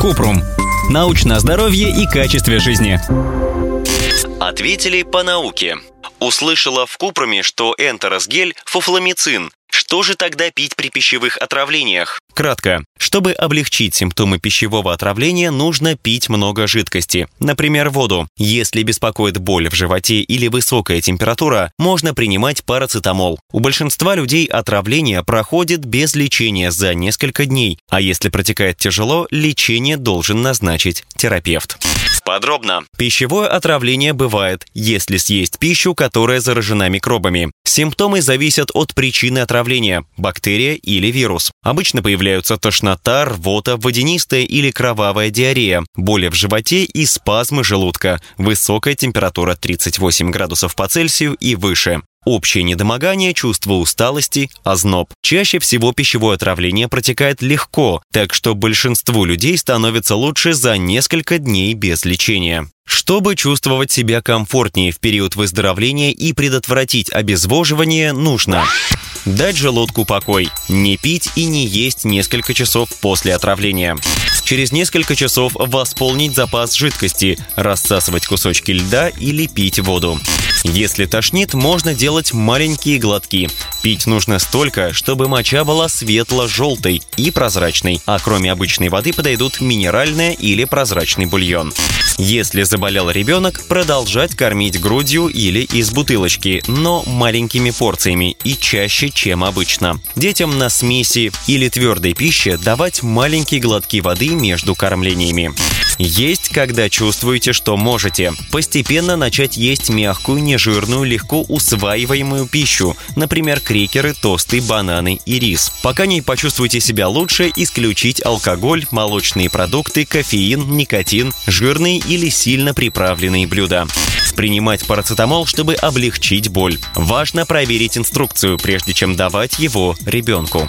Купрум. Научное здоровье и качестве жизни. Ответили по науке. Услышала в Купруме, что энтеросгель – фуфламицин, что же тогда пить при пищевых отравлениях? Кратко. Чтобы облегчить симптомы пищевого отравления, нужно пить много жидкости, например, воду. Если беспокоит боль в животе или высокая температура, можно принимать парацетамол. У большинства людей отравление проходит без лечения за несколько дней, а если протекает тяжело, лечение должен назначить терапевт. Подробно. Пищевое отравление бывает, если съесть пищу, которая заражена микробами. Симптомы зависят от причины отравления – бактерия или вирус. Обычно появляются тошнота, рвота, водянистая или кровавая диарея, боли в животе и спазмы желудка, высокая температура 38 градусов по Цельсию и выше общее недомогание, чувство усталости, озноб. Чаще всего пищевое отравление протекает легко, так что большинству людей становится лучше за несколько дней без лечения. Чтобы чувствовать себя комфортнее в период выздоровления и предотвратить обезвоживание, нужно дать желудку покой, не пить и не есть несколько часов после отравления. Через несколько часов восполнить запас жидкости, рассасывать кусочки льда или пить воду. Если тошнит, можно делать маленькие глотки. Пить нужно столько, чтобы моча была светло-желтой и прозрачной, а кроме обычной воды подойдут минеральная или прозрачный бульон. Если заболел ребенок, продолжать кормить грудью или из бутылочки, но маленькими порциями и чаще, чем обычно. Детям на смеси или твердой пище давать маленькие глотки воды между кормлениями. Есть, когда чувствуете, что можете. Постепенно начать есть мягкую, нежирную, легко усваиваемую пищу, например, крекеры, тосты, бананы и рис. Пока не почувствуете себя лучше, исключить алкоголь, молочные продукты, кофеин, никотин, жирные или сильно приправленные блюда. Принимать парацетамол, чтобы облегчить боль. Важно проверить инструкцию, прежде чем давать его ребенку.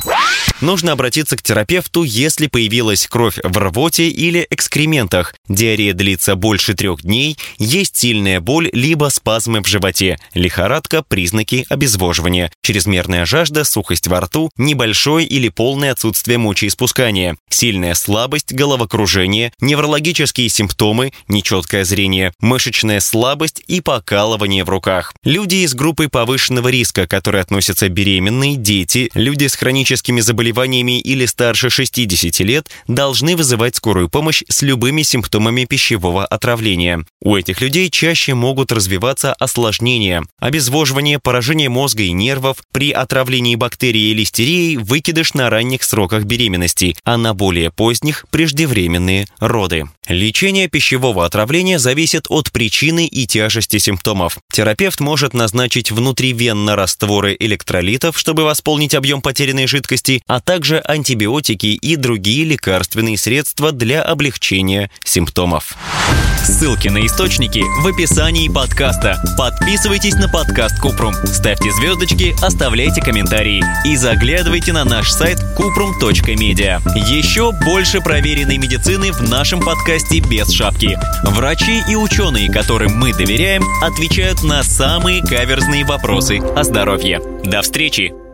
Нужно обратиться к терапевту, если появилась кровь в рвоте или экскрементах, диарея длится больше трех дней, есть сильная боль либо спазмы в животе, лихорадка, признаки обезвоживания, чрезмерная жажда, сухость во рту, небольшое или полное отсутствие мочеиспускания, сильная слабость, головокружение, неврологические симптомы, нечеткое зрение, мышечная слабость и покалывание в руках. Люди из группы повышенного риска, которые относятся беременные, дети, люди с хроническими заболеваниями, заболеваниями или старше 60 лет должны вызывать скорую помощь с любыми симптомами пищевого отравления. У этих людей чаще могут развиваться осложнения, обезвоживание, поражение мозга и нервов, при отравлении бактерией или листерией выкидыш на ранних сроках беременности, а на более поздних – преждевременные роды. Лечение пищевого отравления зависит от причины и тяжести симптомов. Терапевт может назначить внутривенно растворы электролитов, чтобы восполнить объем потерянной жидкости, а также антибиотики и другие лекарственные средства для облегчения симптомов. Ссылки на источники в описании подкаста. Подписывайтесь на подкаст Купрум, ставьте звездочки, оставляйте комментарии и заглядывайте на наш сайт kuprum.media. Еще больше проверенной медицины в нашем подкасте без шапки. Врачи и ученые, которым мы доверяем, отвечают на самые каверзные вопросы о здоровье. До встречи!